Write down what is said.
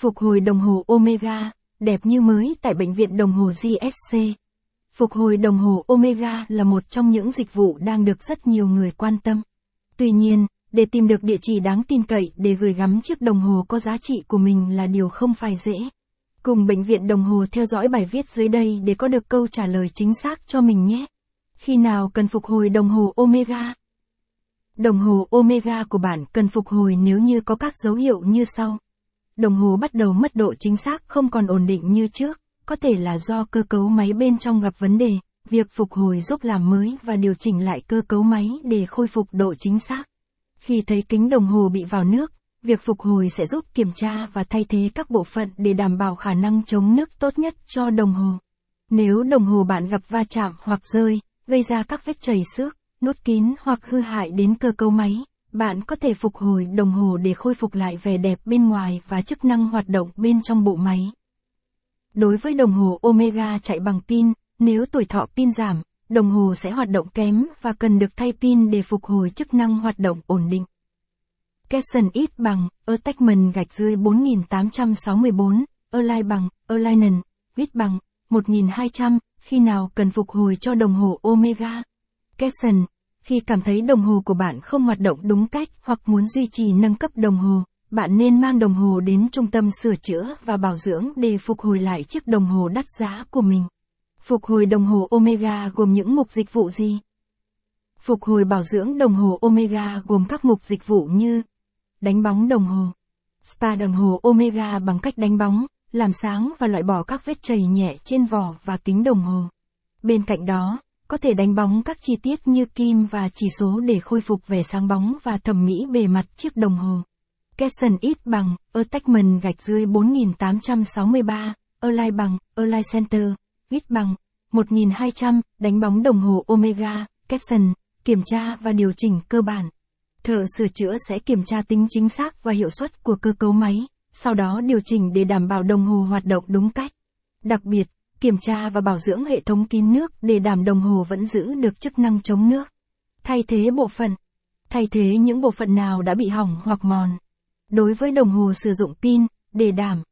Phục hồi đồng hồ Omega, đẹp như mới tại bệnh viện đồng hồ GSC. Phục hồi đồng hồ Omega là một trong những dịch vụ đang được rất nhiều người quan tâm. Tuy nhiên, để tìm được địa chỉ đáng tin cậy để gửi gắm chiếc đồng hồ có giá trị của mình là điều không phải dễ. Cùng bệnh viện đồng hồ theo dõi bài viết dưới đây để có được câu trả lời chính xác cho mình nhé. Khi nào cần phục hồi đồng hồ Omega? Đồng hồ Omega của bạn cần phục hồi nếu như có các dấu hiệu như sau. Đồng hồ bắt đầu mất độ chính xác không còn ổn định như trước, có thể là do cơ cấu máy bên trong gặp vấn đề, việc phục hồi giúp làm mới và điều chỉnh lại cơ cấu máy để khôi phục độ chính xác. Khi thấy kính đồng hồ bị vào nước, việc phục hồi sẽ giúp kiểm tra và thay thế các bộ phận để đảm bảo khả năng chống nước tốt nhất cho đồng hồ. Nếu đồng hồ bạn gặp va chạm hoặc rơi, gây ra các vết chảy xước, nút kín hoặc hư hại đến cơ cấu máy, bạn có thể phục hồi đồng hồ để khôi phục lại vẻ đẹp bên ngoài và chức năng hoạt động bên trong bộ máy. Đối với đồng hồ Omega chạy bằng pin, nếu tuổi thọ pin giảm, đồng hồ sẽ hoạt động kém và cần được thay pin để phục hồi chức năng hoạt động ổn định. Capson ít bằng, attachment gạch dưới 4864, align bằng, alignen, viết bằng, 1200, khi nào cần phục hồi cho đồng hồ Omega. Capson, khi cảm thấy đồng hồ của bạn không hoạt động đúng cách hoặc muốn duy trì nâng cấp đồng hồ, bạn nên mang đồng hồ đến trung tâm sửa chữa và bảo dưỡng để phục hồi lại chiếc đồng hồ đắt giá của mình. Phục hồi đồng hồ Omega gồm những mục dịch vụ gì? Phục hồi bảo dưỡng đồng hồ Omega gồm các mục dịch vụ như đánh bóng đồng hồ, spa đồng hồ Omega bằng cách đánh bóng, làm sáng và loại bỏ các vết chảy nhẹ trên vỏ và kính đồng hồ. Bên cạnh đó, có thể đánh bóng các chi tiết như kim và chỉ số để khôi phục vẻ sáng bóng và thẩm mỹ bề mặt chiếc đồng hồ. Capson ít bằng, attachment gạch dưới 4863, Align bằng, Align Center, ít bằng, 1200, đánh bóng đồng hồ Omega, Capson, kiểm tra và điều chỉnh cơ bản. Thợ sửa chữa sẽ kiểm tra tính chính xác và hiệu suất của cơ cấu máy, sau đó điều chỉnh để đảm bảo đồng hồ hoạt động đúng cách. Đặc biệt, kiểm tra và bảo dưỡng hệ thống kín nước để đảm đồng hồ vẫn giữ được chức năng chống nước. Thay thế bộ phận. Thay thế những bộ phận nào đã bị hỏng hoặc mòn. Đối với đồng hồ sử dụng pin, để đảm